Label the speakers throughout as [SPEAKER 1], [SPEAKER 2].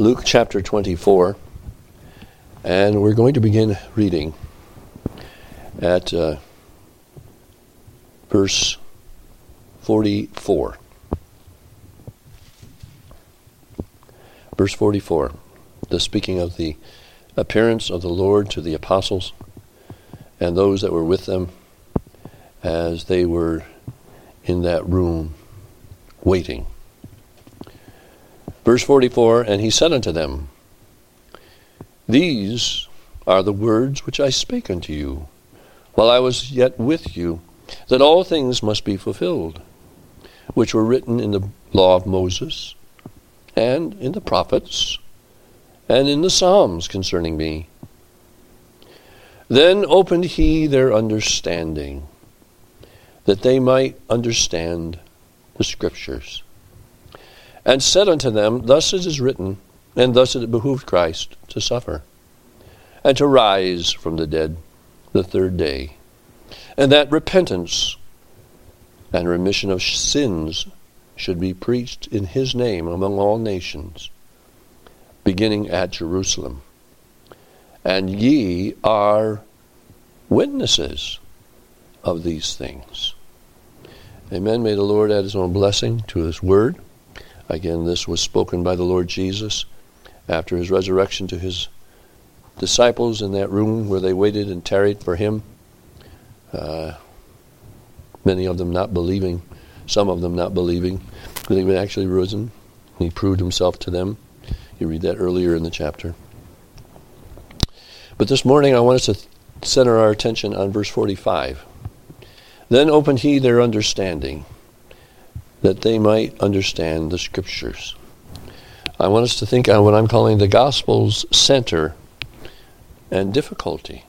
[SPEAKER 1] Luke chapter 24, and we're going to begin reading at uh, verse 44. Verse 44, the speaking of the appearance of the Lord to the apostles and those that were with them as they were in that room waiting. Verse 44 And he said unto them, These are the words which I spake unto you while I was yet with you, that all things must be fulfilled, which were written in the law of Moses, and in the prophets, and in the Psalms concerning me. Then opened he their understanding, that they might understand the Scriptures and said unto them, Thus it is written, and thus it behooved Christ to suffer, and to rise from the dead the third day, and that repentance and remission of sins should be preached in his name among all nations, beginning at Jerusalem. And ye are witnesses of these things. Amen. May the Lord add his own blessing to his word. Again, this was spoken by the Lord Jesus after his resurrection to his disciples in that room where they waited and tarried for him. Uh, many of them not believing, some of them not believing that he had actually risen. He proved himself to them. You read that earlier in the chapter. But this morning I want us to center our attention on verse 45. Then opened he their understanding that they might understand the scriptures. I want us to think on what I'm calling the gospel's center and difficulty.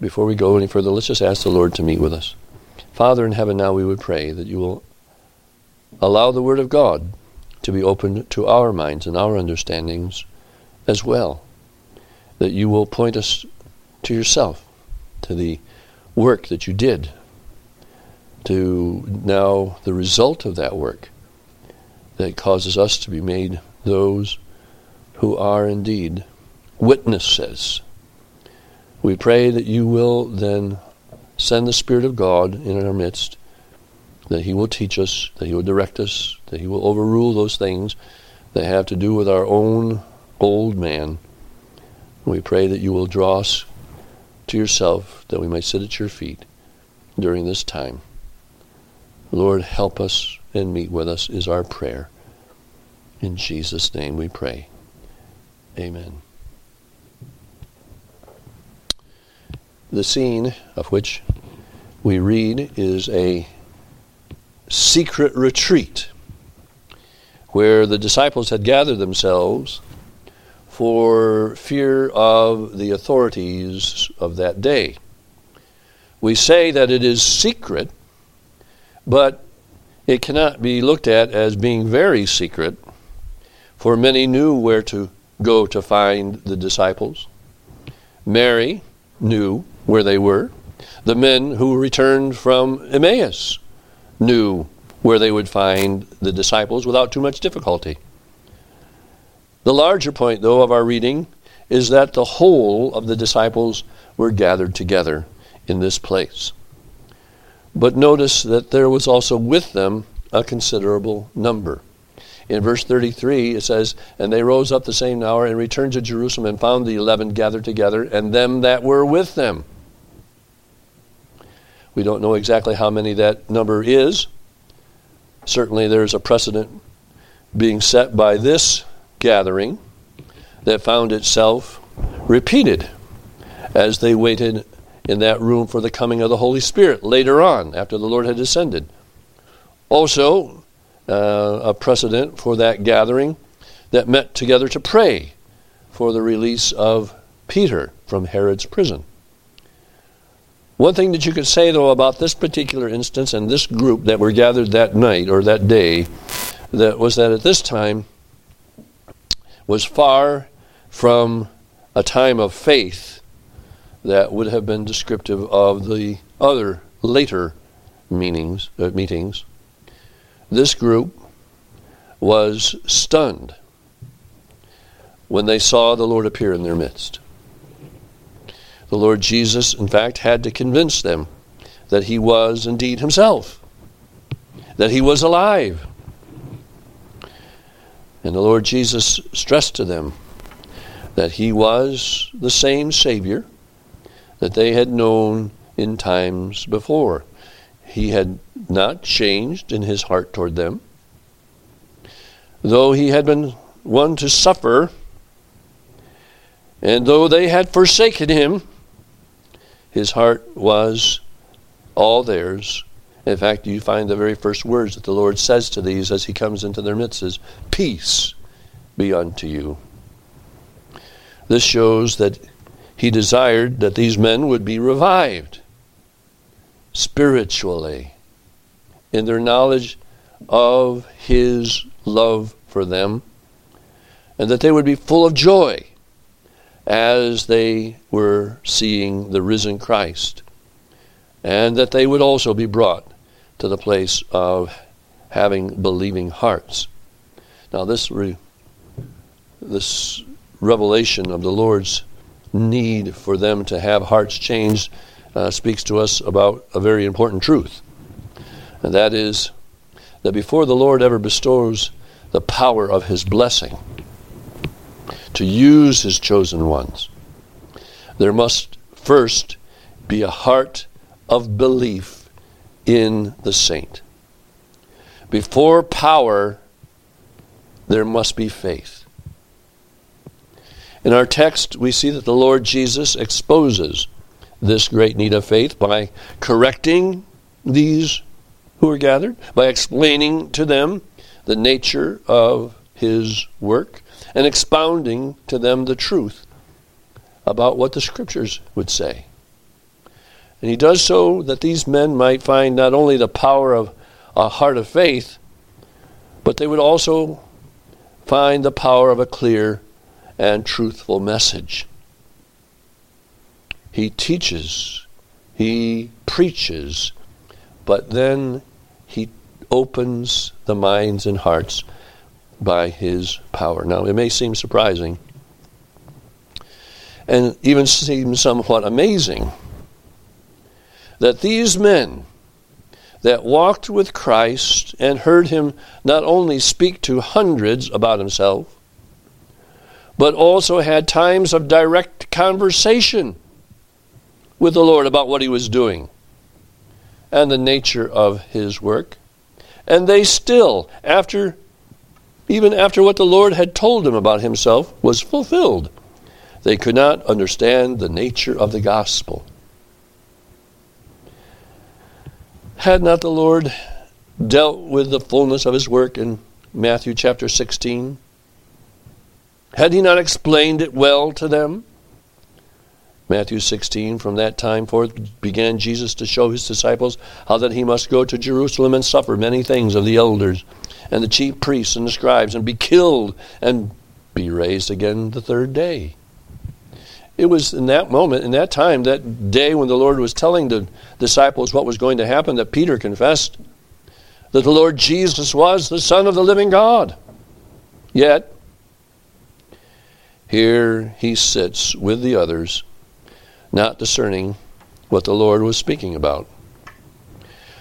[SPEAKER 1] Before we go any further, let's just ask the Lord to meet with us. Father in heaven, now we would pray that you will allow the Word of God to be opened to our minds and our understandings as well. That you will point us to yourself, to the work that you did to now the result of that work that causes us to be made those who are indeed witnesses. We pray that you will then send the Spirit of God in our midst, that He will teach us, that He will direct us, that He will overrule those things that have to do with our own old man. We pray that you will draw us to yourself, that we may sit at your feet during this time. Lord, help us and meet with us is our prayer. In Jesus' name we pray. Amen. The scene of which we read is a secret retreat where the disciples had gathered themselves for fear of the authorities of that day. We say that it is secret but it cannot be looked at as being very secret, for many knew where to go to find the disciples. Mary knew where they were. The men who returned from Emmaus knew where they would find the disciples without too much difficulty. The larger point, though, of our reading is that the whole of the disciples were gathered together in this place. But notice that there was also with them a considerable number. In verse 33, it says, And they rose up the same hour and returned to Jerusalem and found the eleven gathered together and them that were with them. We don't know exactly how many that number is. Certainly, there's a precedent being set by this gathering that found itself repeated as they waited in that room for the coming of the Holy Spirit later on, after the Lord had descended. Also, uh, a precedent for that gathering that met together to pray for the release of Peter from Herod's prison. One thing that you could say, though, about this particular instance and this group that were gathered that night or that day, that was that at this time was far from a time of faith that would have been descriptive of the other later meanings, uh, meetings. This group was stunned when they saw the Lord appear in their midst. The Lord Jesus, in fact, had to convince them that he was indeed himself, that he was alive. And the Lord Jesus stressed to them that he was the same Savior that they had known in times before. He had not changed in his heart toward them. Though he had been one to suffer, and though they had forsaken him, his heart was all theirs. In fact, you find the very first words that the Lord says to these as he comes into their midst is, Peace be unto you. This shows that he desired that these men would be revived spiritually in their knowledge of his love for them, and that they would be full of joy as they were seeing the risen Christ, and that they would also be brought to the place of having believing hearts. Now, this re- this revelation of the Lord's need for them to have hearts changed uh, speaks to us about a very important truth. And that is that before the Lord ever bestows the power of his blessing to use his chosen ones, there must first be a heart of belief in the saint. Before power, there must be faith. In our text, we see that the Lord Jesus exposes this great need of faith by correcting these who are gathered, by explaining to them the nature of his work, and expounding to them the truth about what the scriptures would say. And he does so that these men might find not only the power of a heart of faith, but they would also find the power of a clear and truthful message. He teaches, he preaches, but then he opens the minds and hearts by his power. Now, it may seem surprising and even seem somewhat amazing that these men that walked with Christ and heard him not only speak to hundreds about himself, but also had times of direct conversation with the Lord about what he was doing and the nature of his work. And they still, after even after what the Lord had told them about himself was fulfilled, they could not understand the nature of the gospel. Had not the Lord dealt with the fullness of his work in Matthew chapter 16? Had he not explained it well to them? Matthew 16, from that time forth began Jesus to show his disciples how that he must go to Jerusalem and suffer many things of the elders and the chief priests and the scribes and be killed and be raised again the third day. It was in that moment, in that time, that day when the Lord was telling the disciples what was going to happen, that Peter confessed that the Lord Jesus was the Son of the living God. Yet, here he sits with the others, not discerning what the Lord was speaking about.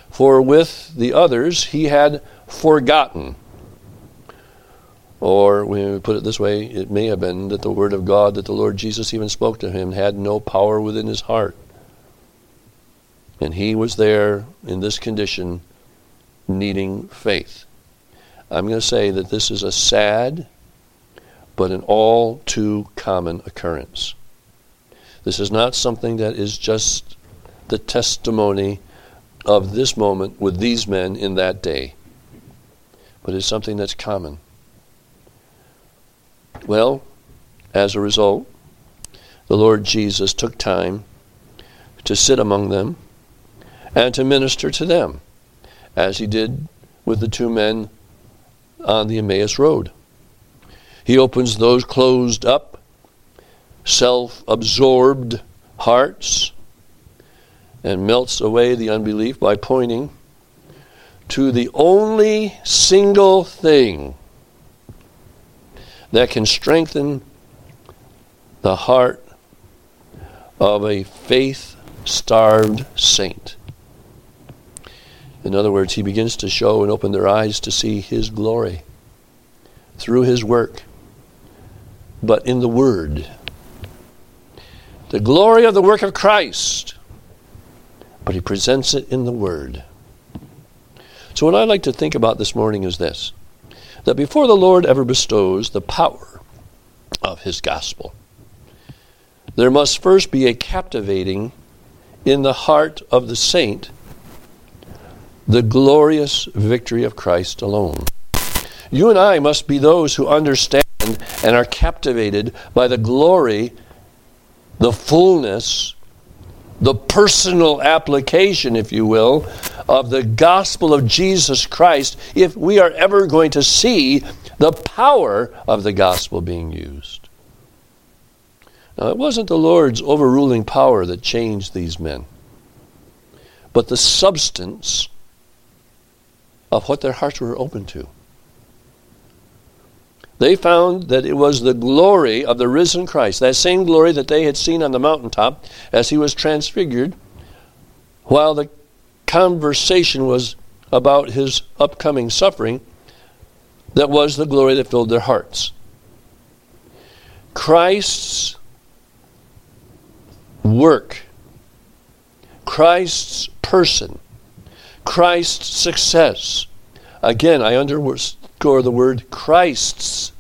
[SPEAKER 1] For with the others he had forgotten. Or, when we put it this way, it may have been that the word of God that the Lord Jesus even spoke to him had no power within his heart. And he was there in this condition, needing faith. I'm going to say that this is a sad but an all too common occurrence. This is not something that is just the testimony of this moment with these men in that day, but it's something that's common. Well, as a result, the Lord Jesus took time to sit among them and to minister to them, as he did with the two men on the Emmaus Road. He opens those closed up, self absorbed hearts and melts away the unbelief by pointing to the only single thing that can strengthen the heart of a faith starved saint. In other words, he begins to show and open their eyes to see his glory through his work, but in the Word. The glory of the work of Christ, but he presents it in the Word. So, what I'd like to think about this morning is this that before the Lord ever bestows the power of his gospel, there must first be a captivating in the heart of the saint the glorious victory of Christ alone. You and I must be those who understand and are captivated by the glory, the fullness, the personal application, if you will, of the gospel of Jesus Christ if we are ever going to see the power of the gospel being used. Now, it wasn't the Lord's overruling power that changed these men, but the substance of what their hearts were open to. They found that it was the glory of the risen Christ, that same glory that they had seen on the mountaintop as he was transfigured, while the conversation was about his upcoming suffering, that was the glory that filled their hearts. Christ's work, Christ's person, Christ's success. Again, I underscore the word Christ's.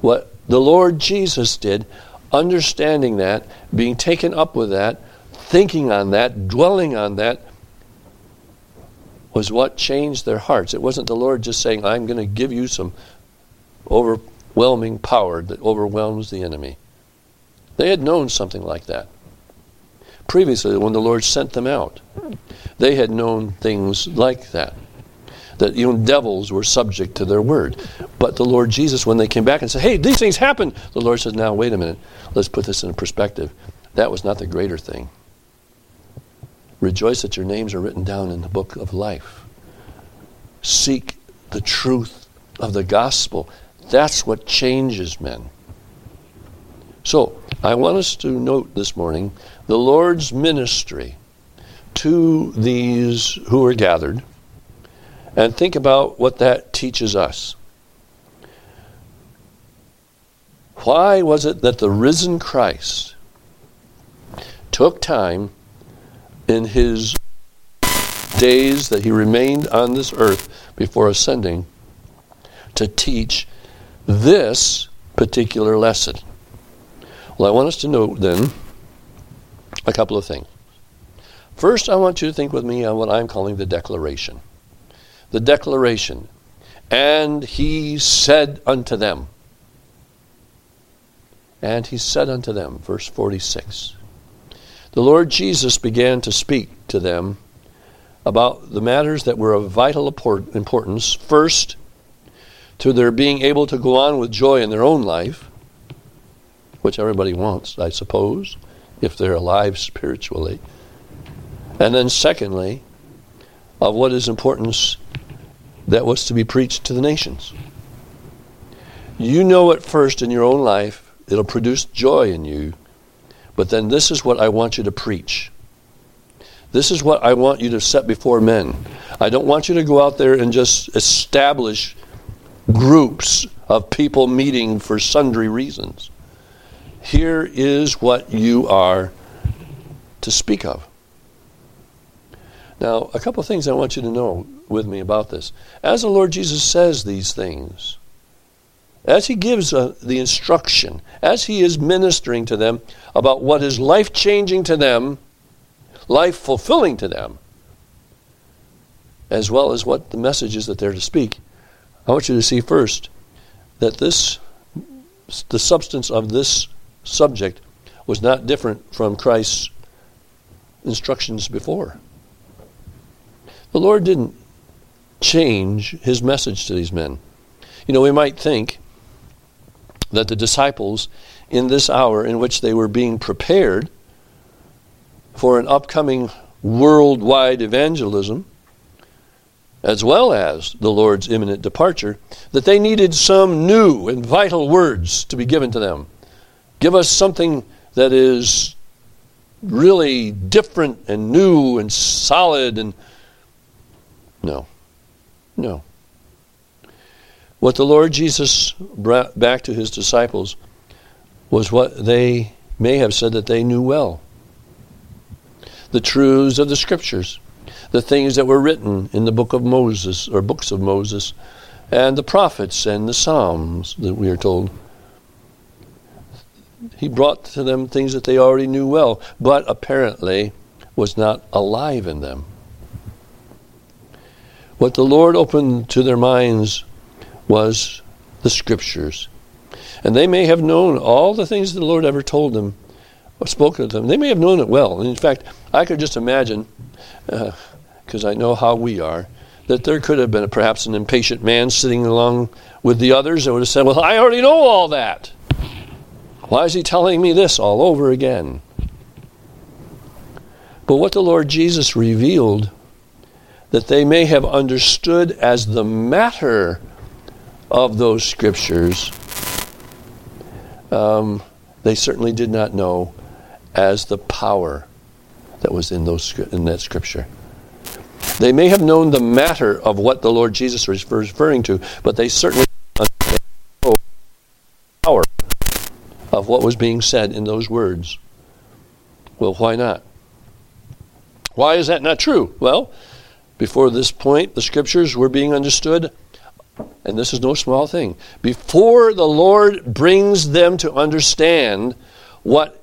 [SPEAKER 1] What the Lord Jesus did, understanding that, being taken up with that, thinking on that, dwelling on that, was what changed their hearts. It wasn't the Lord just saying, I'm going to give you some overwhelming power that overwhelms the enemy. They had known something like that previously when the Lord sent them out. They had known things like that. That even devils were subject to their word. But the Lord Jesus, when they came back and said, Hey, these things happened, the Lord said, Now, wait a minute. Let's put this in perspective. That was not the greater thing. Rejoice that your names are written down in the book of life. Seek the truth of the gospel. That's what changes men. So, I want us to note this morning the Lord's ministry to these who are gathered and think about what that teaches us. Why was it that the risen Christ took time in his days that he remained on this earth before ascending to teach this particular lesson? Well, I want us to note then a couple of things. First, I want you to think with me on what I'm calling the declaration. The declaration. And he said unto them. And he said unto them, verse 46. The Lord Jesus began to speak to them about the matters that were of vital importance. First, to their being able to go on with joy in their own life, which everybody wants, I suppose if they're alive spiritually. And then, secondly, of what is importance that was to be preached to the nations. You know it first in your own life, it'll produce joy in you, but then this is what I want you to preach. This is what I want you to set before men. I don't want you to go out there and just establish groups of people meeting for sundry reasons. Here is what you are to speak of. Now, a couple of things I want you to know with me about this. As the Lord Jesus says these things, as he gives uh, the instruction, as he is ministering to them about what is life changing to them, life fulfilling to them, as well as what the message is that they're to speak, I want you to see first that this, the substance of this subject was not different from Christ's instructions before. The Lord didn't change his message to these men. You know, we might think that the disciples, in this hour in which they were being prepared for an upcoming worldwide evangelism, as well as the Lord's imminent departure, that they needed some new and vital words to be given to them give us something that is really different and new and solid and no. No. What the Lord Jesus brought back to his disciples was what they may have said that they knew well the truths of the scriptures, the things that were written in the book of Moses or books of Moses, and the prophets and the Psalms that we are told. He brought to them things that they already knew well, but apparently was not alive in them. What the Lord opened to their minds was the Scriptures. And they may have known all the things the Lord ever told them, or spoken to them. They may have known it well. And in fact, I could just imagine, because uh, I know how we are, that there could have been perhaps an impatient man sitting along with the others that would have said, Well, I already know all that. Why is he telling me this all over again? But what the Lord Jesus revealed that they may have understood as the matter of those scriptures, um, they certainly did not know as the power that was in those in that scripture. They may have known the matter of what the Lord Jesus was referring to, but they certainly the power of what was being said in those words. Well, why not? Why is that not true? Well, before this point, the scriptures were being understood and this is no small thing, before the Lord brings them to understand what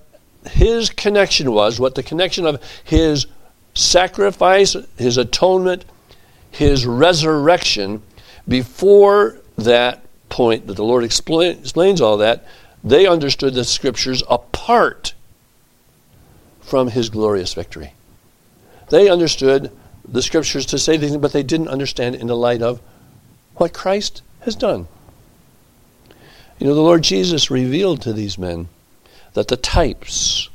[SPEAKER 1] his connection was, what the connection of his sacrifice, his atonement, his resurrection, before that point that the Lord explain, explains all that, they understood the scriptures apart from his glorious victory. They understood the scriptures to say things, but they didn't understand in the light of what Christ has done. You know, the Lord Jesus revealed to these men that the types,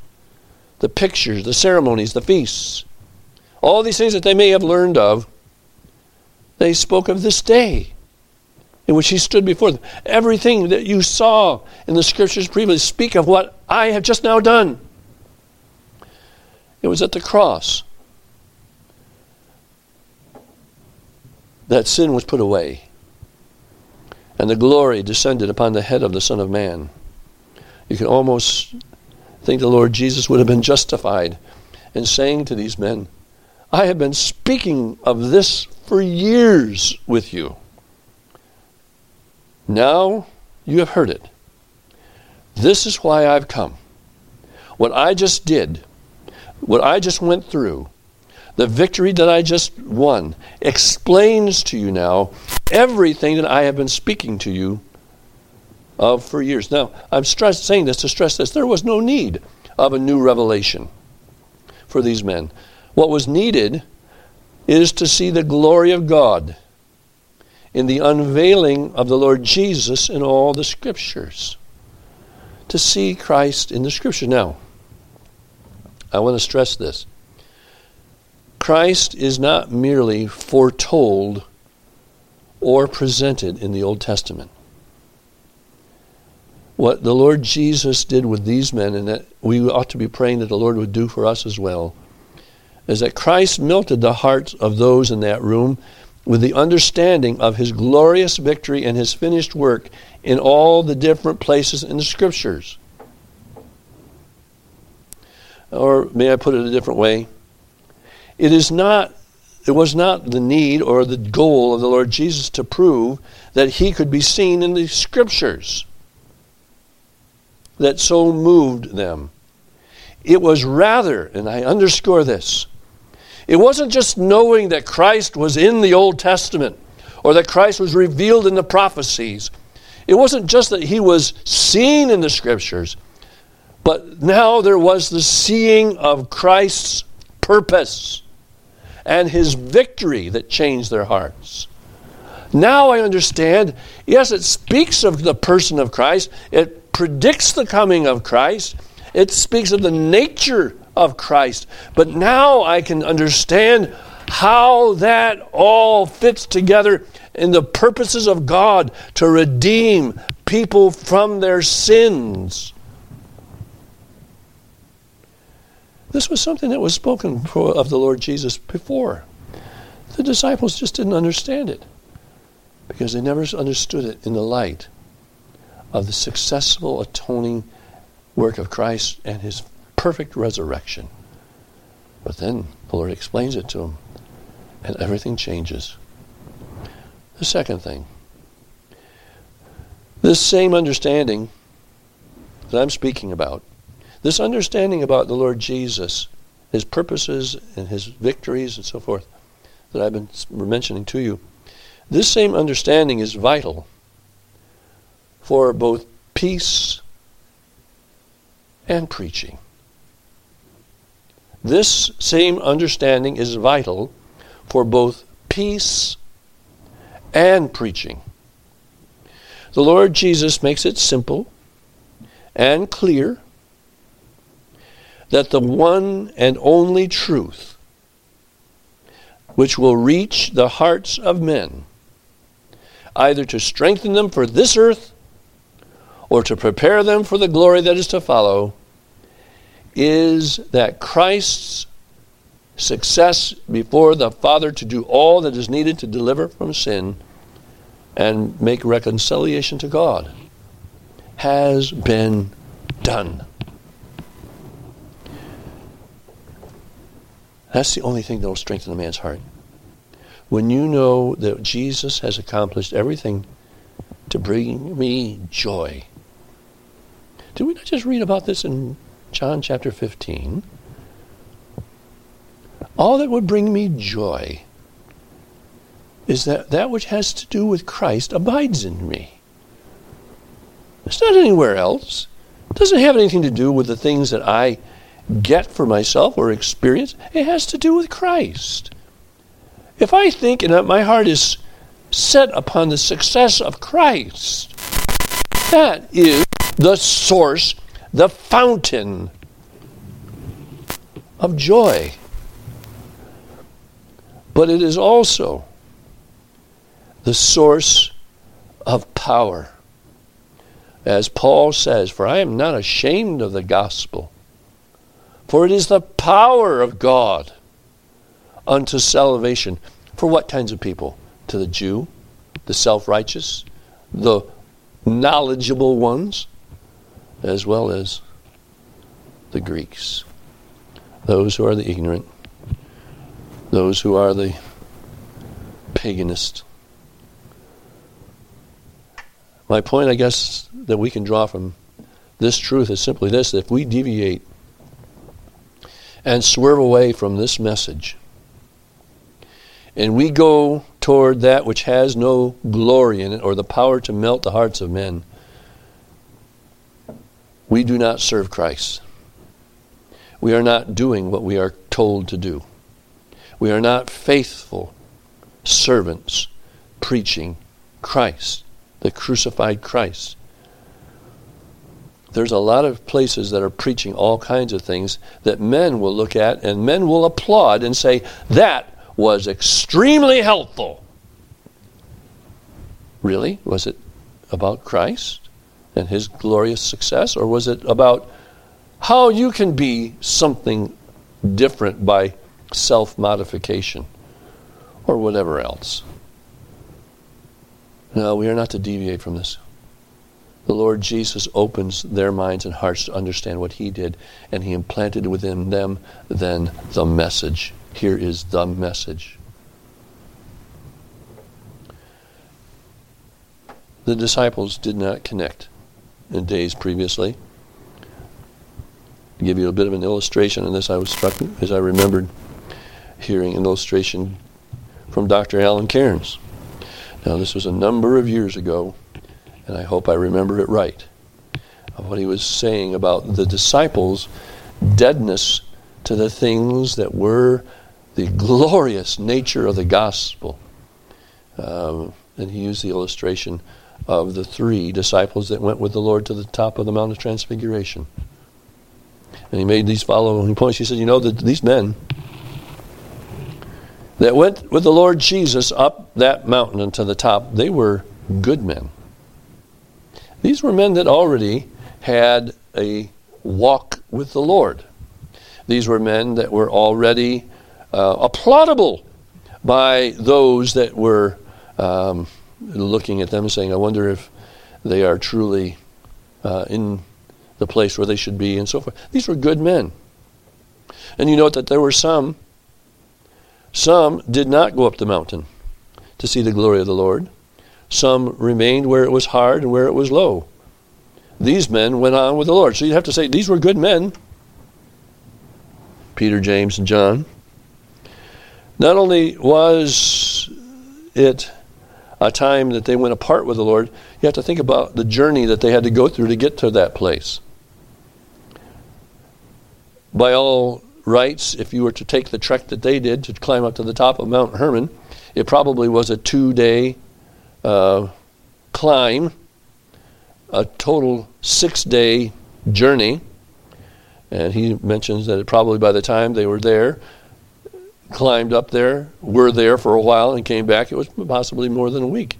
[SPEAKER 1] the pictures, the ceremonies, the feasts, all these things that they may have learned of, they spoke of this day in which he stood before them. Everything that you saw in the scriptures previously speak of what I have just now done. It was at the cross that sin was put away and the glory descended upon the head of the Son of Man. You can almost think the Lord Jesus would have been justified in saying to these men, I have been speaking of this for years with you. Now you have heard it. This is why I've come. What I just did, what I just went through, the victory that I just won explains to you now everything that I have been speaking to you of for years. Now, I'm stress, saying this to stress this. There was no need of a new revelation for these men. What was needed is to see the glory of God in the unveiling of the Lord Jesus in all the scriptures. To see Christ in the scripture. Now, I want to stress this. Christ is not merely foretold or presented in the Old Testament. What the Lord Jesus did with these men, and that we ought to be praying that the Lord would do for us as well, is that Christ melted the hearts of those in that room with the understanding of his glorious victory and his finished work in all the different places in the Scriptures. Or may I put it a different way? It is not it was not the need or the goal of the Lord Jesus to prove that he could be seen in the scriptures that so moved them. It was rather, and I underscore this, it wasn't just knowing that Christ was in the Old Testament or that Christ was revealed in the prophecies. It wasn't just that he was seen in the scriptures, but now there was the seeing of Christ's purpose and his victory that changed their hearts. Now I understand, yes, it speaks of the person of Christ, it predicts the coming of Christ, it speaks of the nature of Christ. But now I can understand how that all fits together in the purposes of God to redeem people from their sins This was something that was spoken of the Lord Jesus before. The disciples just didn't understand it because they never understood it in the light of the successful atoning work of Christ and his perfect resurrection. But then the Lord explains it to them, and everything changes. The second thing this same understanding that I'm speaking about, this understanding about the Lord Jesus, his purposes and his victories and so forth, that I've been mentioning to you, this same understanding is vital for both peace and preaching. This same understanding is vital for both peace and preaching. The Lord Jesus makes it simple and clear that the one and only truth which will reach the hearts of men, either to strengthen them for this earth or to prepare them for the glory that is to follow, is that Christ's success before the Father to do all that is needed to deliver from sin and make reconciliation to God has been done. That's the only thing that will strengthen a man's heart. When you know that Jesus has accomplished everything to bring me joy. Did we not just read about this in John chapter 15? All that would bring me joy is that that which has to do with Christ abides in me. It's not anywhere else. It doesn't have anything to do with the things that I get for myself or experience. It has to do with Christ. If I think and my heart is set upon the success of Christ, that is the source, the fountain of joy. But it is also the source of power. As Paul says, For I am not ashamed of the gospel, for it is the power of God unto salvation. For what kinds of people? To the Jew, the self righteous, the knowledgeable ones, as well as the Greeks, those who are the ignorant, those who are the paganist. My point, I guess, that we can draw from this truth is simply this that if we deviate and swerve away from this message, and we go toward that which has no glory in it or the power to melt the hearts of men, we do not serve Christ. We are not doing what we are told to do. We are not faithful servants preaching Christ the crucified Christ. There's a lot of places that are preaching all kinds of things that men will look at and men will applaud and say, that was extremely helpful. Really? Was it about Christ and his glorious success? Or was it about how you can be something different by self modification or whatever else? No, we are not to deviate from this. The Lord Jesus opens their minds and hearts to understand what He did, and He implanted within them then the message. Here is the message. The disciples did not connect in days previously. To give you a bit of an illustration on this, I was struck as I remembered hearing an illustration from Dr. Alan Cairns. Now, this was a number of years ago, and I hope I remember it right, of what he was saying about the disciples' deadness to the things that were the glorious nature of the gospel. Um, and he used the illustration of the three disciples that went with the Lord to the top of the Mount of Transfiguration. And he made these following points. He said, You know, that these men, that went with the Lord Jesus up that mountain and to the top, they were good men. These were men that already had a walk with the Lord. These were men that were already uh, applaudable by those that were um, looking at them and saying, I wonder if they are truly uh, in the place where they should be, and so forth. These were good men. And you note that there were some, some did not go up the mountain to see the glory of the Lord. Some remained where it was hard and where it was low. These men went on with the Lord. So you'd have to say these were good men Peter, James, and John. Not only was it a time that they went apart with the Lord, you have to think about the journey that they had to go through to get to that place. By all rights, if you were to take the trek that they did to climb up to the top of Mount Hermon, it probably was a two day uh, climb, a total six day journey. And he mentions that probably by the time they were there, climbed up there, were there for a while, and came back, it was possibly more than a week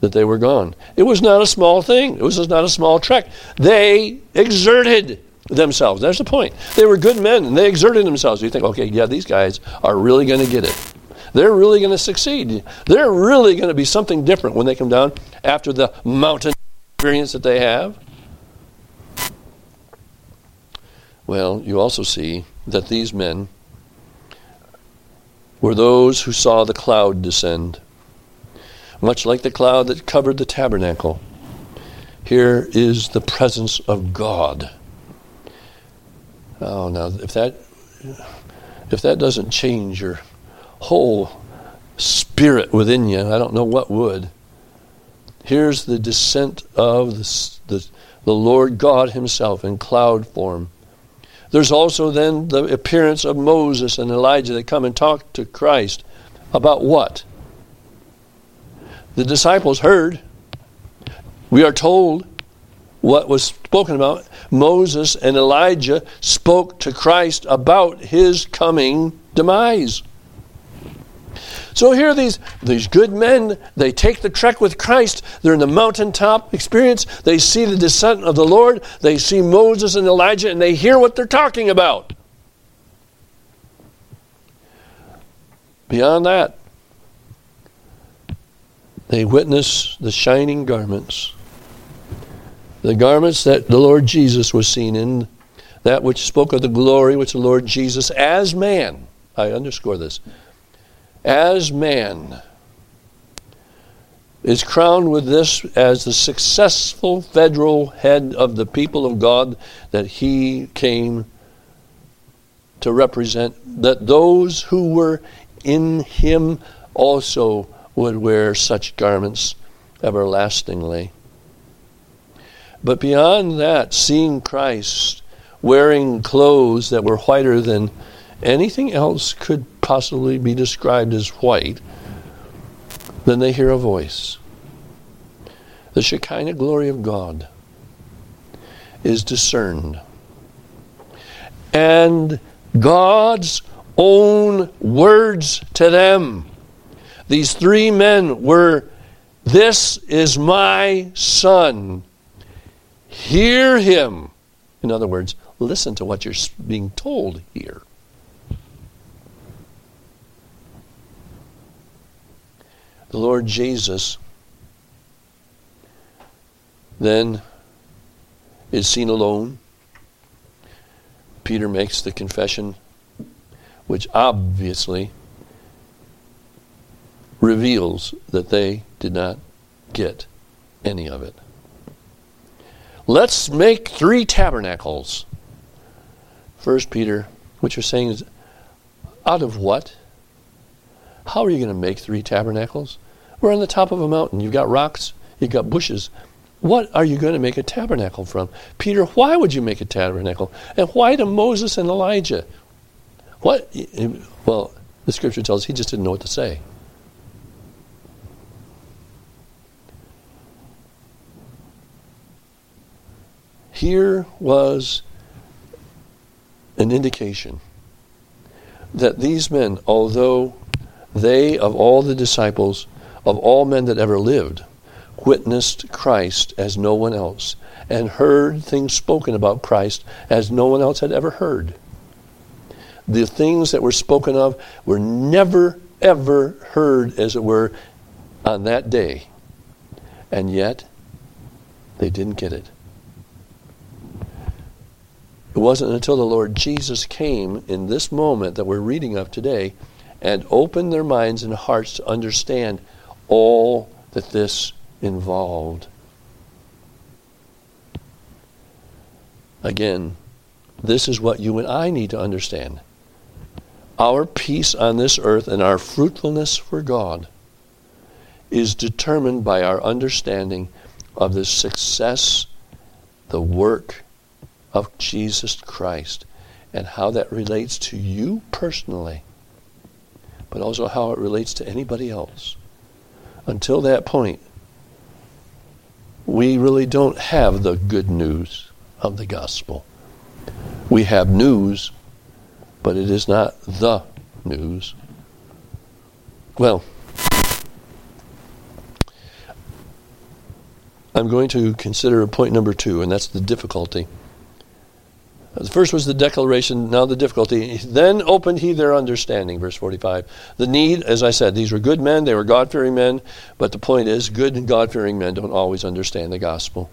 [SPEAKER 1] that they were gone. It was not a small thing, it was not a small trek. They exerted themselves. That's the point. They were good men and they exerted themselves. You think, okay, yeah, these guys are really going to get it. They're really going to succeed. They're really going to be something different when they come down after the mountain experience that they have. Well, you also see that these men were those who saw the cloud descend, much like the cloud that covered the tabernacle. Here is the presence of God. Oh, now if that if that doesn't change your whole spirit within you, I don't know what would. Here's the descent of the, the, the Lord God Himself in cloud form. There's also then the appearance of Moses and Elijah that come and talk to Christ about what? The disciples heard. We are told what was spoken about. Moses and Elijah spoke to Christ about his coming demise. So here these, these good men. They take the trek with Christ. They're in the mountaintop experience. They see the descent of the Lord. They see Moses and Elijah, and they hear what they're talking about. Beyond that, they witness the shining garments. The garments that the Lord Jesus was seen in, that which spoke of the glory which the Lord Jesus, as man, I underscore this, as man is crowned with this as the successful federal head of the people of God that he came to represent, that those who were in him also would wear such garments everlastingly. But beyond that, seeing Christ wearing clothes that were whiter than anything else could possibly be described as white, then they hear a voice. The Shekinah glory of God is discerned. And God's own words to them. These three men were, This is my son. Hear him. In other words, listen to what you're being told here. The Lord Jesus then is seen alone. Peter makes the confession, which obviously reveals that they did not get any of it. Let's make three tabernacles. First Peter, what you're saying is, out of what? How are you going to make three tabernacles? We're on the top of a mountain. You've got rocks, you've got bushes. What are you going to make a tabernacle from? Peter, why would you make a tabernacle? And why to Moses and Elijah? What? Well, the scripture tells us he just didn't know what to say. Here was an indication that these men, although they, of all the disciples, of all men that ever lived, witnessed Christ as no one else and heard things spoken about Christ as no one else had ever heard. the things that were spoken of were never, ever heard, as it were, on that day. And yet, they didn't get it. It wasn't until the Lord Jesus came in this moment that we're reading of today and open their minds and hearts to understand all that this involved. Again, this is what you and I need to understand. Our peace on this earth and our fruitfulness for God is determined by our understanding of the success, the work of Jesus Christ, and how that relates to you personally, but also how it relates to anybody else. Until that point, we really don't have the good news of the gospel. We have news, but it is not the news. Well, I'm going to consider point number two, and that's the difficulty. The first was the declaration, now the difficulty. Then opened he their understanding, verse 45. The need, as I said, these were good men, they were God fearing men, but the point is, good and God fearing men don't always understand the gospel.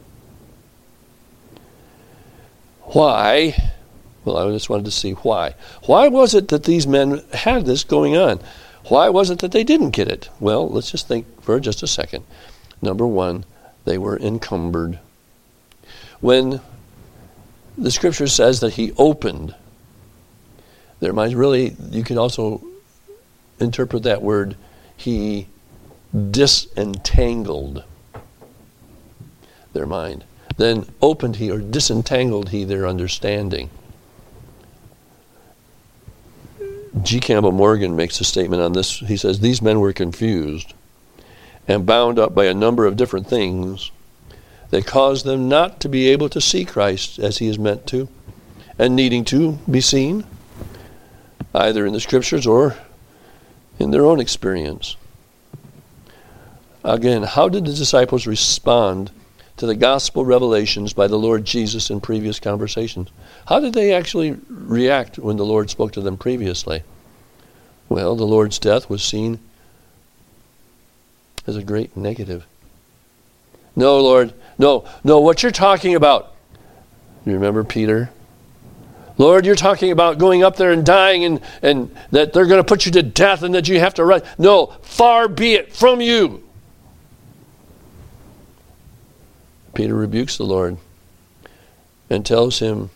[SPEAKER 1] Why? Well, I just wanted to see why. Why was it that these men had this going on? Why was it that they didn't get it? Well, let's just think for just a second. Number one, they were encumbered. When the scripture says that he opened, their minds really, you can also interpret that word, he disentangled their mind. Then opened he or disentangled he their understanding. G. Campbell Morgan makes a statement on this. He says, These men were confused and bound up by a number of different things that caused them not to be able to see Christ as he is meant to and needing to be seen, either in the scriptures or in their own experience. Again, how did the disciples respond to the gospel revelations by the Lord Jesus in previous conversations. How did they actually react when the Lord spoke to them previously? Well, the Lord's death was seen as a great negative. No, Lord, no, no, what you're talking about. You remember Peter? Lord, you're talking about going up there and dying and, and that they're going to put you to death and that you have to run. No, far be it from you. Peter rebukes the Lord and tells him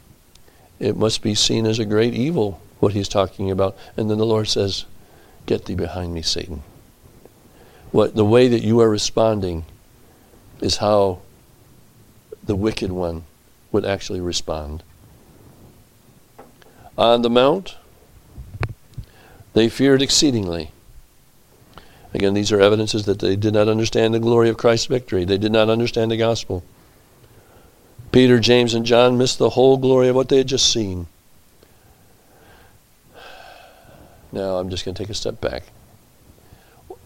[SPEAKER 1] it must be seen as a great evil what he's talking about. And then the Lord says, Get thee behind me, Satan. What the way that you are responding is how the wicked one would actually respond. On the mount, they feared exceedingly. Again, these are evidences that they did not understand the glory of Christ's victory. They did not understand the gospel. Peter, James, and John missed the whole glory of what they had just seen. Now, I'm just going to take a step back.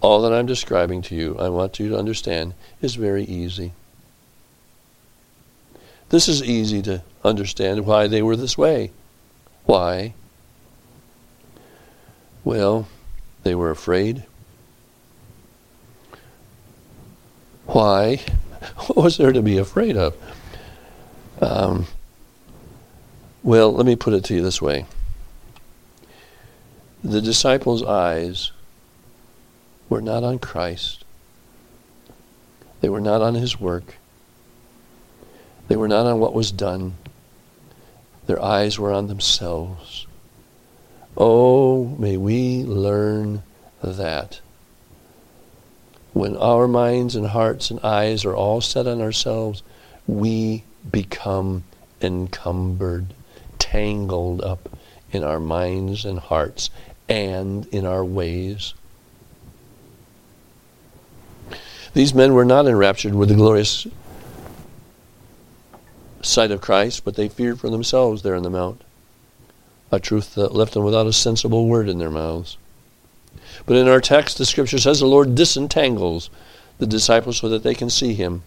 [SPEAKER 1] All that I'm describing to you, I want you to understand, is very easy. This is easy to understand why they were this way. Why? Well, they were afraid. Why? What was there to be afraid of? Um, well, let me put it to you this way the disciples' eyes were not on Christ, they were not on his work, they were not on what was done. Their eyes were on themselves. Oh, may we learn that. When our minds and hearts and eyes are all set on ourselves, we become encumbered, tangled up in our minds and hearts and in our ways. These men were not enraptured with the glorious sight of Christ, but they feared for themselves there on the mount, a truth that left them without a sensible word in their mouths. But in our text, the scripture says the Lord disentangles the disciples so that they can see him.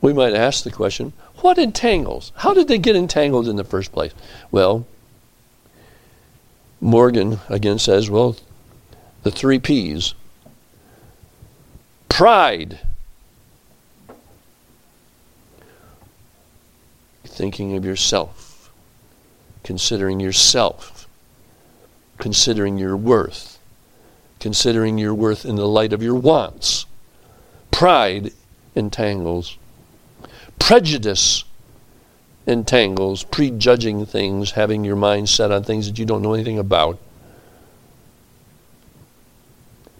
[SPEAKER 1] we might ask the question what entangles? How did they get entangled in the first place? Well, Morgan again says, well, the three P's pride, thinking of yourself, considering yourself, considering your worth, considering your worth in the light of your wants. Pride entangles. Prejudice entangles, prejudging things, having your mind set on things that you don't know anything about.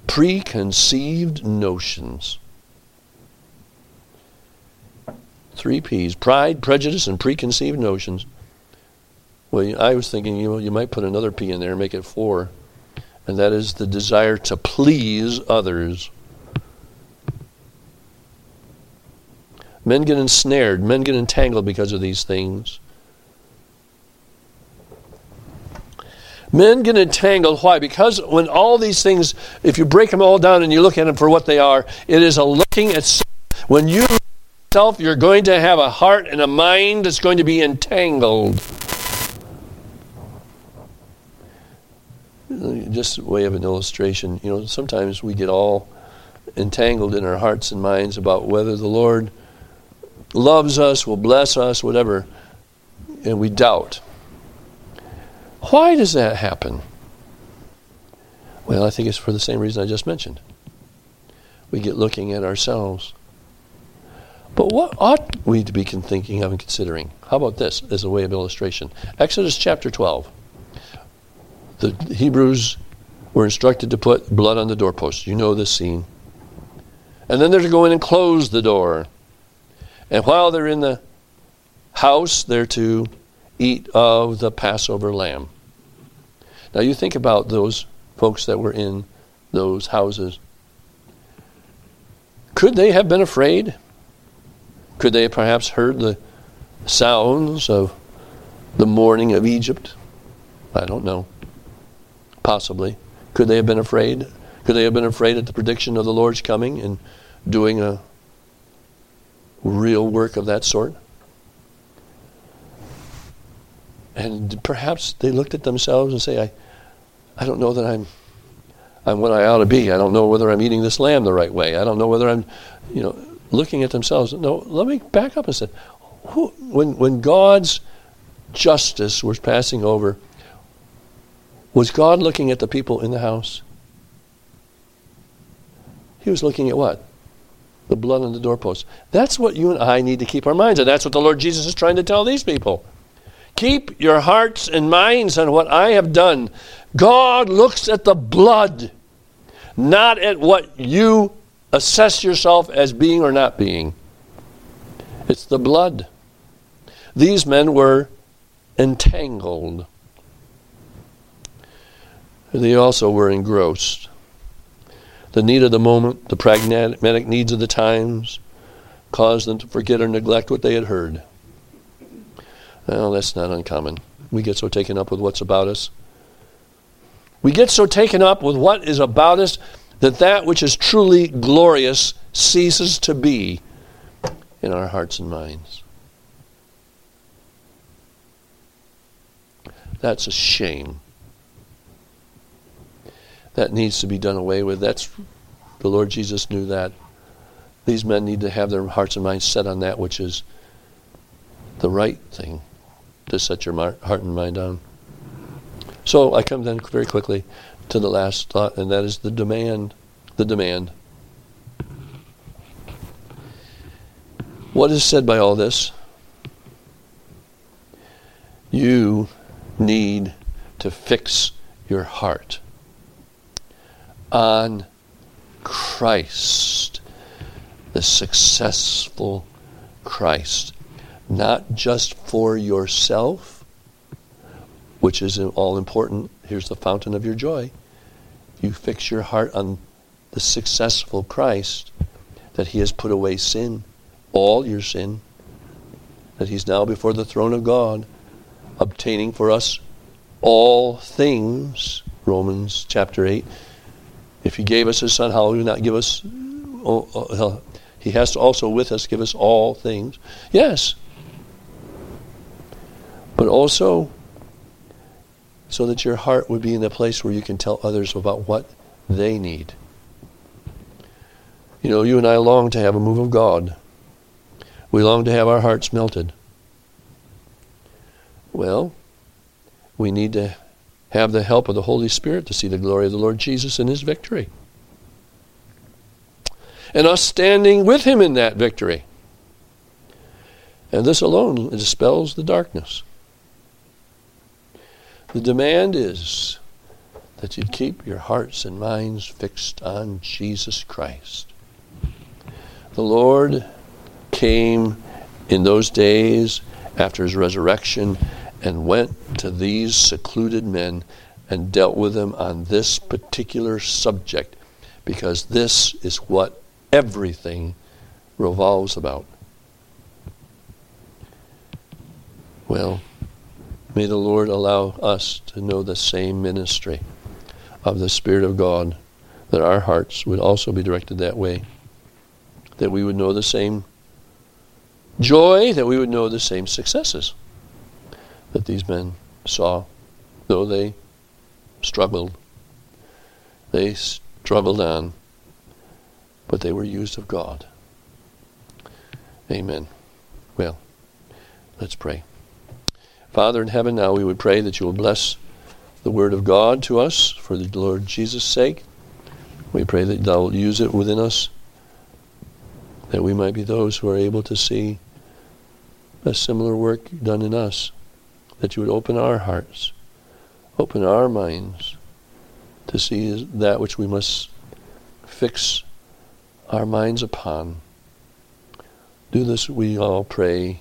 [SPEAKER 1] Preconceived notions. Three P's pride, prejudice, and preconceived notions. Well, I was thinking you, you might put another P in there and make it four, and that is the desire to please others. Men get ensnared, men get entangled because of these things. Men get entangled. Why? Because when all these things, if you break them all down and you look at them for what they are, it is a looking at. When you look at self, you're going to have a heart and a mind that's going to be entangled. Just way of an illustration, you know, sometimes we get all entangled in our hearts and minds about whether the Lord loves us, will bless us, whatever, and we doubt. Why does that happen? Well, I think it's for the same reason I just mentioned. We get looking at ourselves. But what ought we to be thinking of and considering? How about this as a way of illustration? Exodus chapter 12. The Hebrews were instructed to put blood on the doorpost. You know this scene. And then they're to go in and close the door. And while they're in the house, they're to eat of the Passover lamb. Now you think about those folks that were in those houses. Could they have been afraid? Could they have perhaps heard the sounds of the mourning of Egypt? I don't know. Possibly. Could they have been afraid? Could they have been afraid at the prediction of the Lord's coming and doing a real work of that sort? And perhaps they looked at themselves and say, I, I don't know that I'm, I'm what I ought to be. I don't know whether I'm eating this lamb the right way. I don't know whether I'm, you know, looking at themselves. No, let me back up and say, who, when, when God's justice was passing over, was God looking at the people in the house? He was looking at what? the blood on the doorpost. That's what you and I need to keep our minds on. That's what the Lord Jesus is trying to tell these people. Keep your hearts and minds on what I have done. God looks at the blood, not at what you assess yourself as being or not being. It's the blood. These men were entangled. They also were engrossed the need of the moment, the pragmatic needs of the times, caused them to forget or neglect what they had heard. Well, that's not uncommon. We get so taken up with what's about us. We get so taken up with what is about us that that which is truly glorious ceases to be in our hearts and minds. That's a shame that needs to be done away with. That's the Lord Jesus knew that. These men need to have their hearts and minds set on that which is the right thing to set your heart and mind on. So I come then very quickly to the last thought, and that is the demand. The demand. What is said by all this? You need to fix your heart on Christ, the successful Christ, not just for yourself, which is all important. Here's the fountain of your joy. You fix your heart on the successful Christ, that He has put away sin, all your sin, that He's now before the throne of God, obtaining for us all things. Romans chapter 8 if he gave us his son, how will he not give us? Oh, oh, He has to also with us give us all things. Yes. But also so that your heart would be in a place where you can tell others about what they need. You know, you and I long to have a move of God. We long to have our hearts melted. Well, we need to have the help of the Holy Spirit to see the glory of the Lord Jesus in his victory. And us standing with him in that victory. And this alone dispels the darkness. The demand is that you keep your hearts and minds fixed on Jesus Christ. The Lord came in those days after his resurrection and went to these secluded men and dealt with them on this particular subject because this is what everything revolves about. Well, may the Lord allow us to know the same ministry of the Spirit of God, that our hearts would also be directed that way, that we would know the same joy, that we would know the same successes that these men saw, though they struggled. They struggled on, but they were used of God. Amen. Well, let's pray. Father in heaven, now we would pray that you will bless the word of God to us for the Lord Jesus' sake. We pray that thou will use it within us, that we might be those who are able to see a similar work done in us that you would open our hearts, open our minds to see that which we must fix our minds upon. Do this, we all pray,